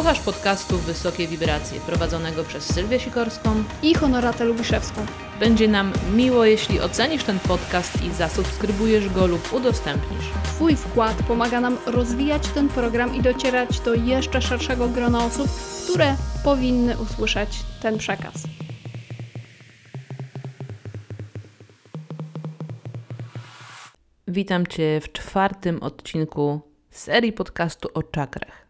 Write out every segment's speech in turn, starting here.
Słuchasz podcastu Wysokie Wibracje, prowadzonego przez Sylwię Sikorską. I Honoratę Lubiszewską. Będzie nam miło, jeśli ocenisz ten podcast i zasubskrybujesz go lub udostępnisz. Twój wkład pomaga nam rozwijać ten program i docierać do jeszcze szerszego grona osób, które powinny usłyszeć ten przekaz. Witam Cię w czwartym odcinku serii podcastu o czakrach.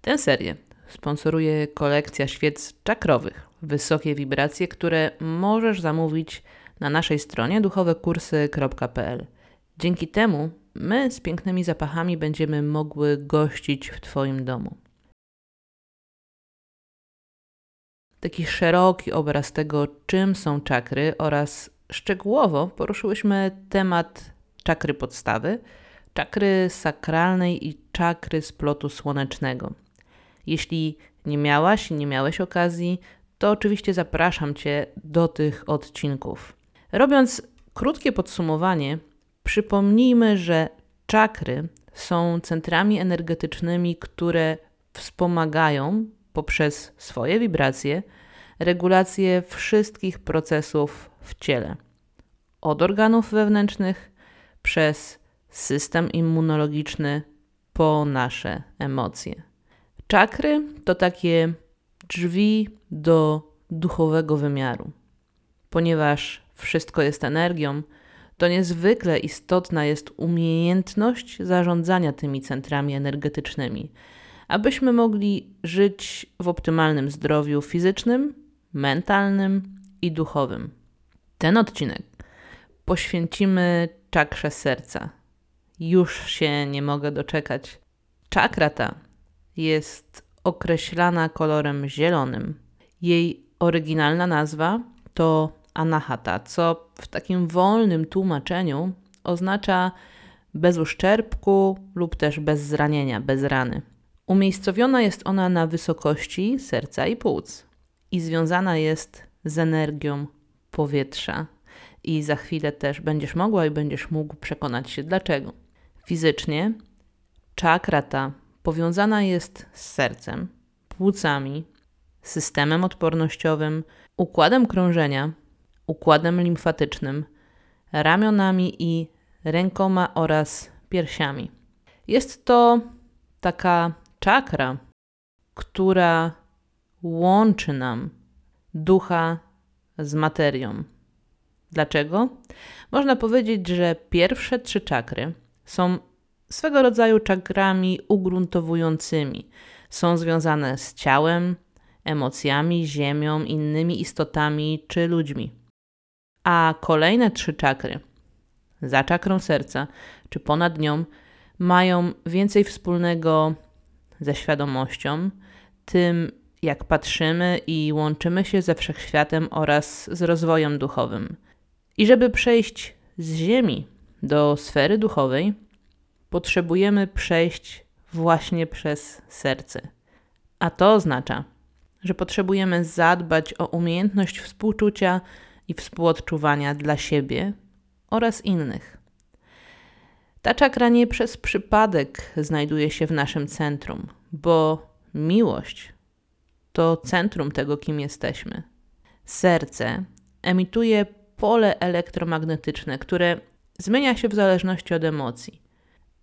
Tę serię sponsoruje kolekcja świec czakrowych, wysokie wibracje, które możesz zamówić na naszej stronie duchowekursy.pl. Dzięki temu my z pięknymi zapachami będziemy mogły gościć w Twoim domu. Taki szeroki obraz tego, czym są czakry oraz szczegółowo poruszyłyśmy temat czakry podstawy, czakry sakralnej i czakry splotu słonecznego. Jeśli nie miałaś i nie miałeś okazji, to oczywiście zapraszam Cię do tych odcinków. Robiąc krótkie podsumowanie, przypomnijmy, że czakry są centrami energetycznymi, które wspomagają poprzez swoje wibracje regulację wszystkich procesów w ciele. Od organów wewnętrznych przez system immunologiczny po nasze emocje. Czakry to takie drzwi do duchowego wymiaru. Ponieważ wszystko jest energią, to niezwykle istotna jest umiejętność zarządzania tymi centrami energetycznymi, abyśmy mogli żyć w optymalnym zdrowiu fizycznym, mentalnym i duchowym. Ten odcinek poświęcimy czakrze serca. Już się nie mogę doczekać. Czakra ta jest określana kolorem zielonym. Jej oryginalna nazwa to anahata, co w takim wolnym tłumaczeniu oznacza bez uszczerbku lub też bez zranienia, bez rany. Umiejscowiona jest ona na wysokości serca i płuc i związana jest z energią powietrza. I za chwilę też będziesz mogła i będziesz mógł przekonać się dlaczego. Fizycznie czakra ta powiązana jest z sercem, płucami, systemem odpornościowym, układem krążenia, układem limfatycznym, ramionami i rękoma oraz piersiami. Jest to taka czakra, która łączy nam ducha z materią. Dlaczego? Można powiedzieć, że pierwsze trzy czakry są swego rodzaju czakrami ugruntowującymi. Są związane z ciałem, emocjami, ziemią, innymi istotami czy ludźmi. A kolejne trzy czakry, za czakrą serca czy ponad nią, mają więcej wspólnego ze świadomością, tym jak patrzymy i łączymy się ze wszechświatem oraz z rozwojem duchowym. I żeby przejść z Ziemi do sfery duchowej, potrzebujemy przejść właśnie przez serce. A to oznacza, że potrzebujemy zadbać o umiejętność współczucia i współodczuwania dla siebie oraz innych. Ta czakra nie przez przypadek znajduje się w naszym centrum, bo miłość to centrum tego, kim jesteśmy. Serce emituje pole elektromagnetyczne, które zmienia się w zależności od emocji.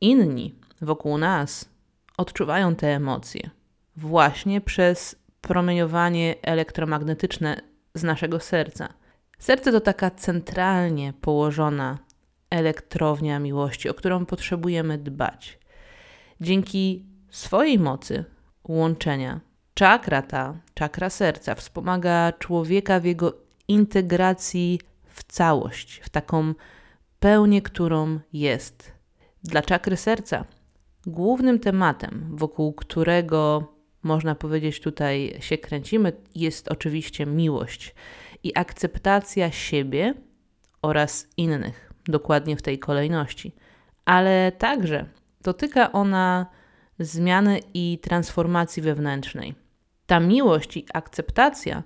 Inni wokół nas odczuwają te emocje właśnie przez promieniowanie elektromagnetyczne z naszego serca. Serce to taka centralnie położona elektrownia miłości, o którą potrzebujemy dbać. Dzięki swojej mocy łączenia, czakra ta, czakra serca, wspomaga człowieka w jego integracji w całość, w taką pełnię, którą jest. Dla czakry serca głównym tematem, wokół którego można powiedzieć tutaj się kręcimy, jest oczywiście miłość i akceptacja siebie oraz innych, dokładnie w tej kolejności. Ale także dotyka ona zmiany i transformacji wewnętrznej. Ta miłość i akceptacja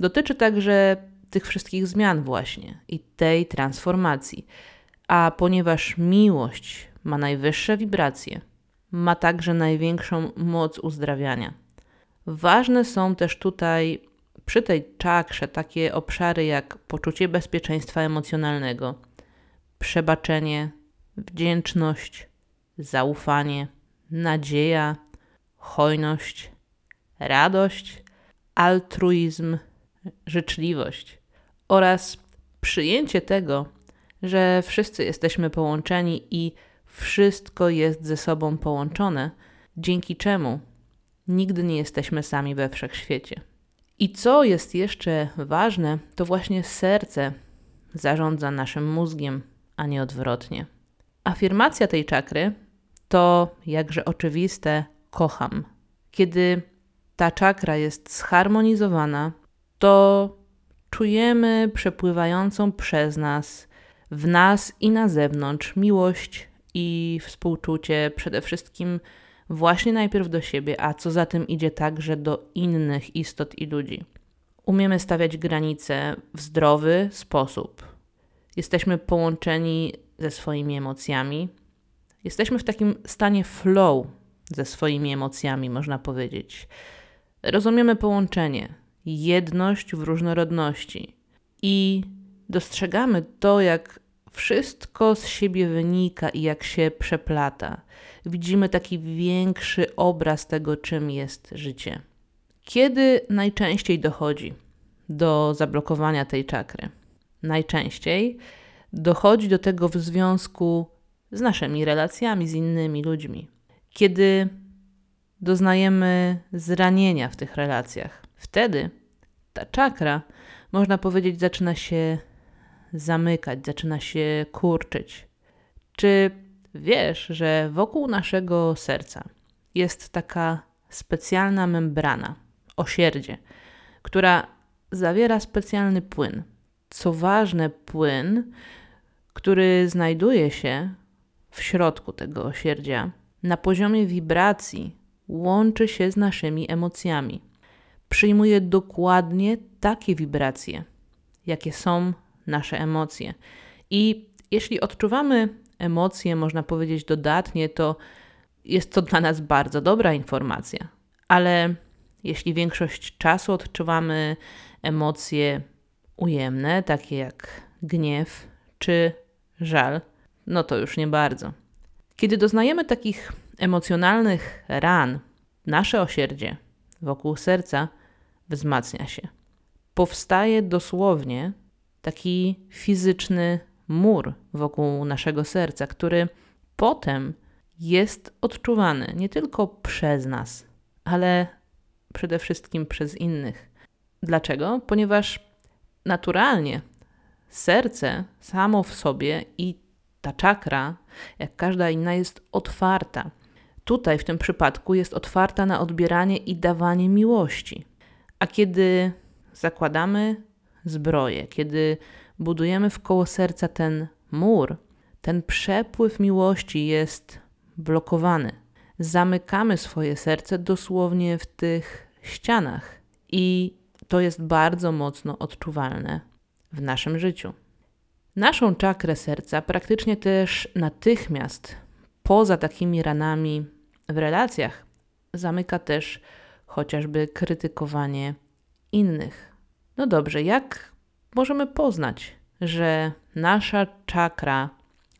dotyczy także tych wszystkich zmian, właśnie i tej transformacji. A ponieważ miłość ma najwyższe wibracje, ma także największą moc uzdrawiania. Ważne są też tutaj przy tej czakrze takie obszary jak poczucie bezpieczeństwa emocjonalnego, przebaczenie, wdzięczność, zaufanie, nadzieja, hojność, radość, altruizm, życzliwość oraz przyjęcie tego, że wszyscy jesteśmy połączeni i wszystko jest ze sobą połączone, dzięki czemu nigdy nie jesteśmy sami we wszechświecie. I co jest jeszcze ważne, to właśnie serce zarządza naszym mózgiem, a nie odwrotnie. Afirmacja tej czakry to jakże oczywiste kocham. Kiedy ta czakra jest zharmonizowana, to czujemy przepływającą przez nas, w nas i na zewnątrz miłość i współczucie przede wszystkim właśnie najpierw do siebie, a co za tym idzie także do innych istot i ludzi. Umiemy stawiać granice w zdrowy sposób. Jesteśmy połączeni ze swoimi emocjami. Jesteśmy w takim stanie flow ze swoimi emocjami, można powiedzieć. Rozumiemy połączenie, jedność w różnorodności i dostrzegamy to, jak wszystko z siebie wynika i jak się przeplata. Widzimy taki większy obraz tego, czym jest życie. Kiedy najczęściej dochodzi do zablokowania tej czakry? Najczęściej dochodzi do tego w związku z naszymi relacjami z innymi ludźmi. Kiedy doznajemy zranienia w tych relacjach, wtedy ta czakra, można powiedzieć, zaczyna się zamykać, zaczyna się kurczyć. Czy wiesz, że wokół naszego serca jest taka specjalna membrana, osierdzie, która zawiera specjalny płyn? Co ważne, płyn, który znajduje się w środku tego osierdzia, na poziomie wibracji łączy się z naszymi emocjami. Przyjmuje dokładnie takie wibracje, jakie są nasze emocje. I jeśli odczuwamy emocje, można powiedzieć dodatnie, to jest to dla nas bardzo dobra informacja. Ale jeśli większość czasu odczuwamy emocje ujemne, takie jak gniew czy żal, no to już nie bardzo. Kiedy doznajemy takich emocjonalnych ran, nasze osierdzie wokół serca wzmacnia się. Powstaje dosłownie taki fizyczny mur wokół naszego serca, który potem jest odczuwany nie tylko przez nas, ale przede wszystkim przez innych. Dlaczego? Ponieważ naturalnie serce samo w sobie i ta czakra, jak każda inna, jest otwarta. Tutaj w tym przypadku jest otwarta na odbieranie i dawanie miłości. A kiedy zakładamy zbroję, kiedy budujemy w koło serca ten mur, ten przepływ miłości jest blokowany. Zamykamy swoje serce dosłownie w tych ścianach i to jest bardzo mocno odczuwalne w naszym życiu. Naszą czakrę serca praktycznie też natychmiast poza takimi ranami w relacjach zamyka też chociażby krytykowanie innych. No dobrze, jak możemy poznać, że nasza czakra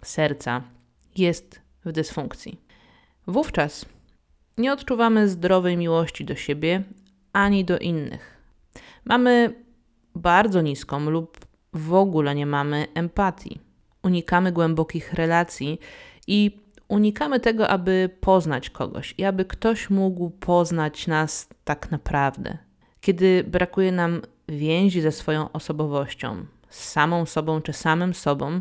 serca jest w dysfunkcji? Wówczas nie odczuwamy zdrowej miłości do siebie ani do innych. Mamy bardzo niską lub w ogóle nie mamy empatii. Unikamy głębokich relacji i unikamy tego, aby poznać kogoś i aby ktoś mógł poznać nas tak naprawdę. Kiedy brakuje nam więzi ze swoją osobowością, z samą sobą czy samym sobą,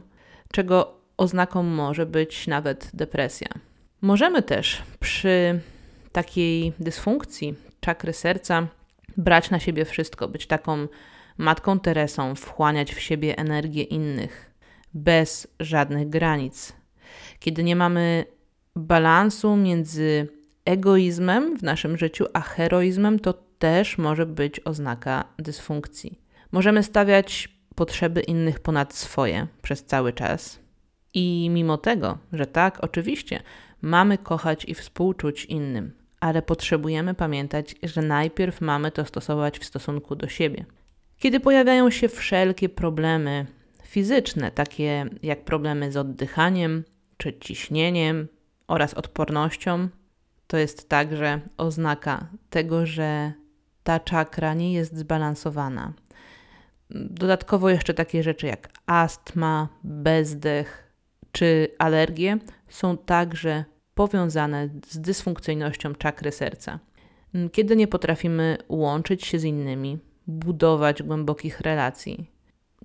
czego oznaką może być nawet depresja. Możemy też przy takiej dysfunkcji czakry serca brać na siebie wszystko, być taką matką Teresą, wchłaniać w siebie energię innych bez żadnych granic. Kiedy nie mamy balansu między egoizmem w naszym życiu a heroizmem, to też może być oznaka dysfunkcji. Możemy stawiać potrzeby innych ponad swoje przez cały czas. I mimo tego, że tak, oczywiście, mamy kochać i współczuć innym, ale potrzebujemy pamiętać, że najpierw mamy to stosować w stosunku do siebie. Kiedy pojawiają się wszelkie problemy fizyczne, takie jak problemy z oddychaniem czy ciśnieniem oraz odpornością, to jest także oznaka tego, że ta czakra nie jest zbalansowana. Dodatkowo jeszcze takie rzeczy jak astma, bezdech czy alergie są także powiązane z dysfunkcyjnością czakry serca. Kiedy nie potrafimy łączyć się z innymi, budować głębokich relacji,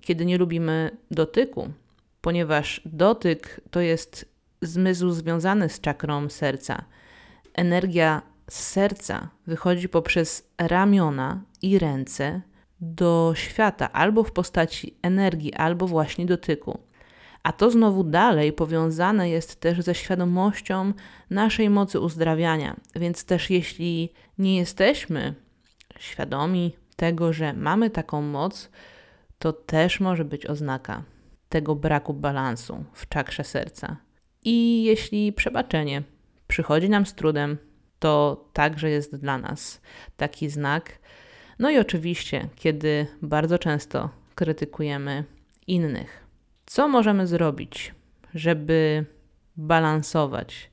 kiedy nie lubimy dotyku, ponieważ dotyk to jest zmysł związany z czakrą serca. Energia z serca wychodzi poprzez ramiona i ręce do świata, albo w postaci energii, albo właśnie dotyku. A to znowu dalej powiązane jest też ze świadomością naszej mocy uzdrawiania. Więc też jeśli nie jesteśmy świadomi tego, że mamy taką moc, to też może być oznaka tego braku balansu w czakrze serca. I jeśli przebaczenie przychodzi nam z trudem, to także jest dla nas taki znak. No i oczywiście, kiedy bardzo często krytykujemy innych. Co możemy zrobić, żeby balansować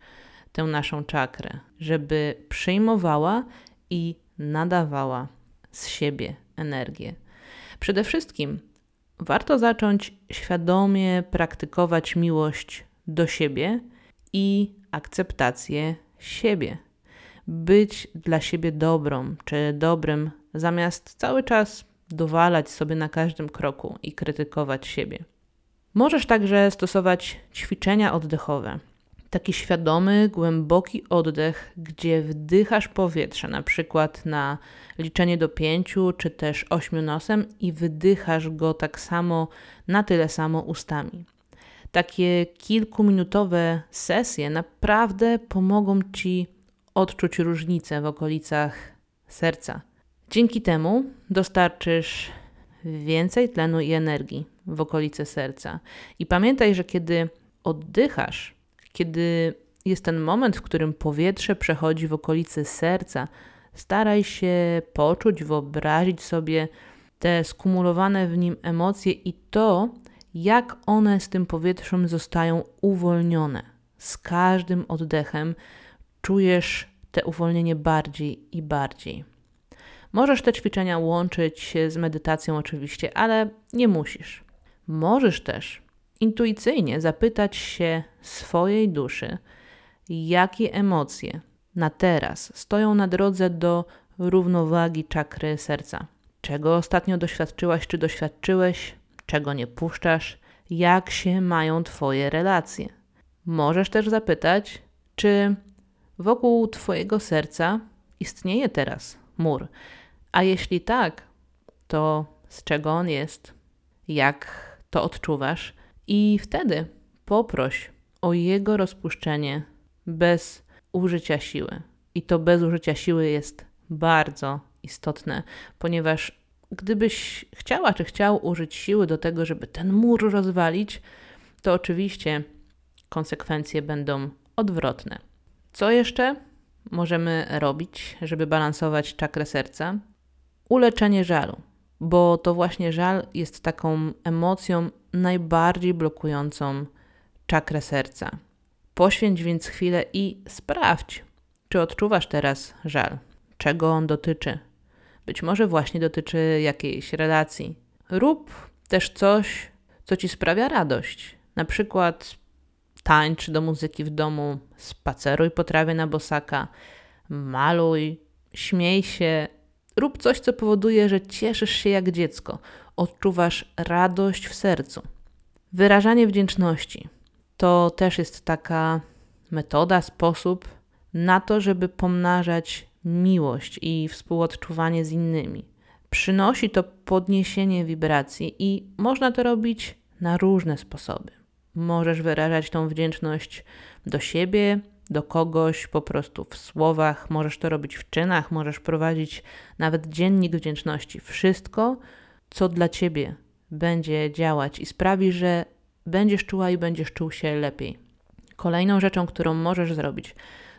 tę naszą czakrę, żeby przyjmowała i nadawała z siebie energię? Przede wszystkim warto zacząć świadomie praktykować miłość do siebie i akceptację siebie. Być dla siebie dobrą czy dobrym, zamiast cały czas dowalać sobie na każdym kroku i krytykować siebie. Możesz także stosować ćwiczenia oddechowe. Taki świadomy, głęboki oddech, gdzie wdychasz powietrze, na przykład na liczenie do pięciu czy też ośmiu nosem, i wydychasz go tak samo, na tyle samo ustami. Takie kilkuminutowe sesje naprawdę pomogą ci odczuć różnicę w okolicach serca. Dzięki temu dostarczysz więcej tlenu i energii w okolice serca. I pamiętaj, że kiedy oddychasz, kiedy jest ten moment, w którym powietrze przechodzi w okolice serca, staraj się poczuć, wyobrazić sobie te skumulowane w nim emocje i to, jak one z tym powietrzem zostają uwolnione. Z każdym oddechem czujesz te uwolnienie bardziej i bardziej. Możesz te ćwiczenia łączyć z medytacją, oczywiście, ale nie musisz. Możesz też intuicyjnie zapytać się swojej duszy, jakie emocje na teraz stoją na drodze do równowagi czakry serca. Czego ostatnio doświadczyłaś czy doświadczyłeś, czego nie puszczasz, jak się mają Twoje relacje. Możesz też zapytać, czy wokół Twojego serca istnieje teraz mur, a jeśli tak, to z czego on jest, jak to odczuwasz, i wtedy poproś o jego rozpuszczenie bez użycia siły. I to bez użycia siły jest bardzo istotne, ponieważ gdybyś chciała czy chciał użyć siły do tego, żeby ten mur rozwalić, to oczywiście konsekwencje będą odwrotne. Co jeszcze możemy robić, żeby balansować czakrę serca? Uleczenie żalu, bo to właśnie żal jest taką emocją najbardziej blokującą czakrę serca. Poświęć więc chwilę i sprawdź, czy odczuwasz teraz żal, czego on dotyczy, być może właśnie dotyczy jakiejś relacji. Rób też coś, co ci sprawia radość. Na przykład tańcz do muzyki w domu, spaceruj po trawie na bosaka, maluj, śmiej się, rób coś, co powoduje, że cieszysz się jak dziecko, odczuwasz radość w sercu. Wyrażanie wdzięczności to też jest taka metoda, sposób na to, żeby pomnażać miłość i współodczuwanie z innymi. Przynosi to podniesienie wibracji i można to robić na różne sposoby. Możesz wyrażać tą wdzięczność do siebie, do kogoś po prostu w słowach, możesz to robić w czynach, możesz prowadzić nawet dziennik wdzięczności. Wszystko, co dla ciebie będzie działać i sprawi, że będziesz czuła i będziesz czuł się lepiej. Kolejną rzeczą, którą możesz zrobić,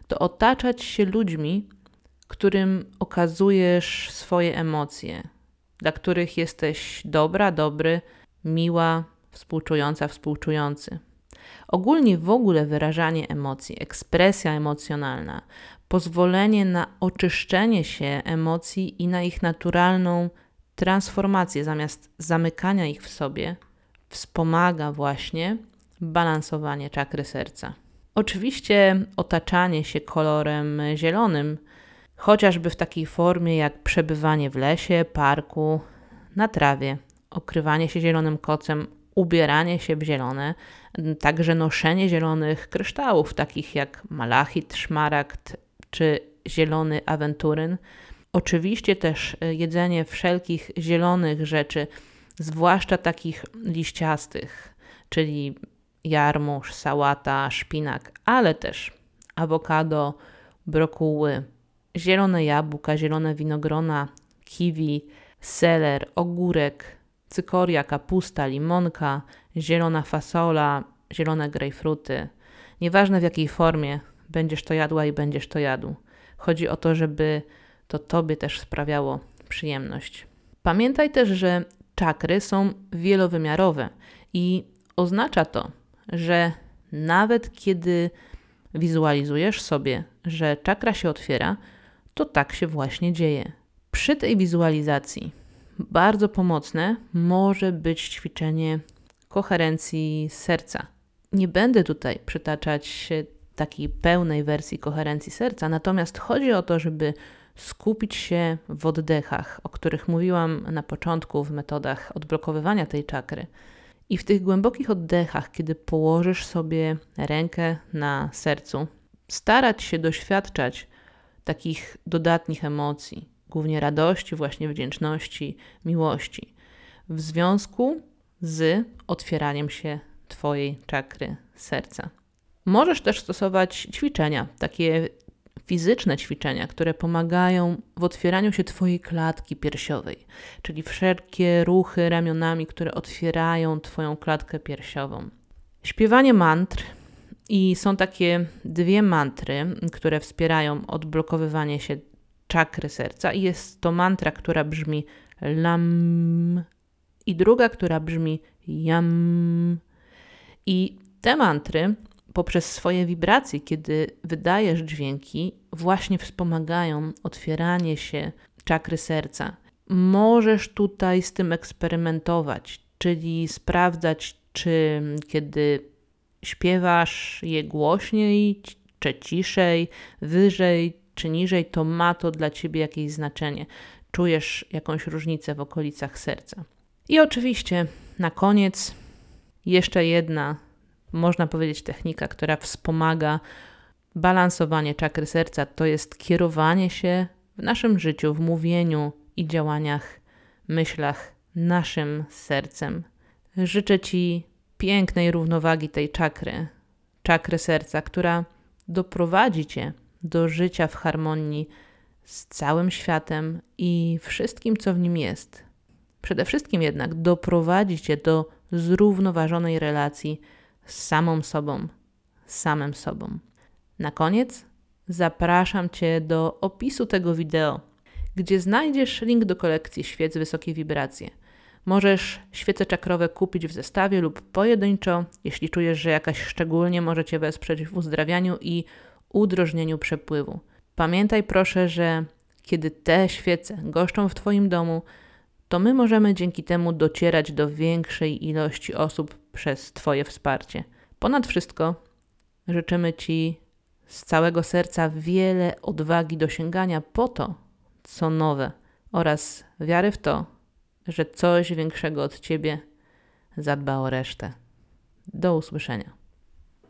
to otaczać się ludźmi, którym okazujesz swoje emocje, dla których jesteś dobra, dobry, miła, współczująca, współczujący. Ogólnie w ogóle wyrażanie emocji, ekspresja emocjonalna, pozwolenie na oczyszczenie się emocji i na ich naturalną transformację zamiast zamykania ich w sobie, wspomaga właśnie balansowanie czakry serca. Oczywiście otaczanie się kolorem zielonym, chociażby w takiej formie jak przebywanie w lesie, parku, na trawie, okrywanie się zielonym kocem, ubieranie się w zielone, także noszenie zielonych kryształów, takich jak malachit, szmaragd czy zielony awenturyn. Oczywiście też e, jedzenie wszelkich zielonych rzeczy, zwłaszcza takich liściastych, czyli jarmuż, sałata, szpinak, ale też awokado, brokuły, zielone jabłka, zielone winogrona, kiwi, seler, ogórek, cykoria, kapusta, limonka, zielona fasola, zielone grejpfruty. Nieważne w jakiej formie będziesz to jadła i będziesz to jadł. Chodzi o to, żeby to tobie też sprawiało przyjemność. Pamiętaj też, że czakry są wielowymiarowe i oznacza to, że nawet kiedy wizualizujesz sobie, że czakra się otwiera, to tak się właśnie dzieje. Przy tej wizualizacji bardzo pomocne może być ćwiczenie koherencji serca. Nie będę tutaj przytaczać takiej pełnej wersji koherencji serca, natomiast chodzi o to, żeby skupić się w oddechach, o których mówiłam na początku w metodach odblokowywania tej czakry. I w tych głębokich oddechach, kiedy położysz sobie rękę na sercu, starać się doświadczać takich dodatnich emocji, głównie radości, właśnie wdzięczności, miłości, w związku z otwieraniem się Twojej czakry serca. Możesz też stosować ćwiczenia, takie fizyczne ćwiczenia, które pomagają w otwieraniu się Twojej klatki piersiowej, czyli wszelkie ruchy ramionami, które otwierają Twoją klatkę piersiową. Śpiewanie mantr i są takie dwie mantry, które wspierają odblokowywanie się czakry serca i jest to mantra, która brzmi lam i druga, która brzmi jam. I te mantry poprzez swoje wibracje, kiedy wydajesz dźwięki, właśnie wspomagają otwieranie się czakry serca. Możesz tutaj z tym eksperymentować, czyli sprawdzać, czy kiedy śpiewasz je głośniej, czy ciszej, wyżej, czy niżej, to ma to dla ciebie jakieś znaczenie. Czujesz jakąś różnicę w okolicach serca. I oczywiście na koniec jeszcze jedna, można powiedzieć, technika, która wspomaga balansowanie czakry serca, to jest kierowanie się w naszym życiu, w mówieniu i działaniach, myślach naszym sercem. Życzę Ci pięknej równowagi tej czakry, czakry serca, która doprowadzi Cię do życia w harmonii z całym światem i wszystkim, co w nim jest. Przede wszystkim jednak doprowadzi Cię do zrównoważonej relacji z samą sobą, z samym sobą. Na koniec zapraszam Cię do opisu tego wideo, gdzie znajdziesz link do kolekcji świec wysokiej wibracji. Możesz świece czakrowe kupić w zestawie lub pojedynczo, jeśli czujesz, że jakaś szczególnie może Cię wesprzeć w uzdrawianiu i udrożnieniu przepływu. Pamiętaj proszę, że kiedy te świece goszczą w Twoim domu, to my możemy dzięki temu docierać do większej ilości osób przez Twoje wsparcie. Ponad wszystko Życzymy Ci z całego serca wiele odwagi do sięgania po to, co nowe, oraz wiary w to, że coś większego od Ciebie zadba o resztę. Do usłyszenia.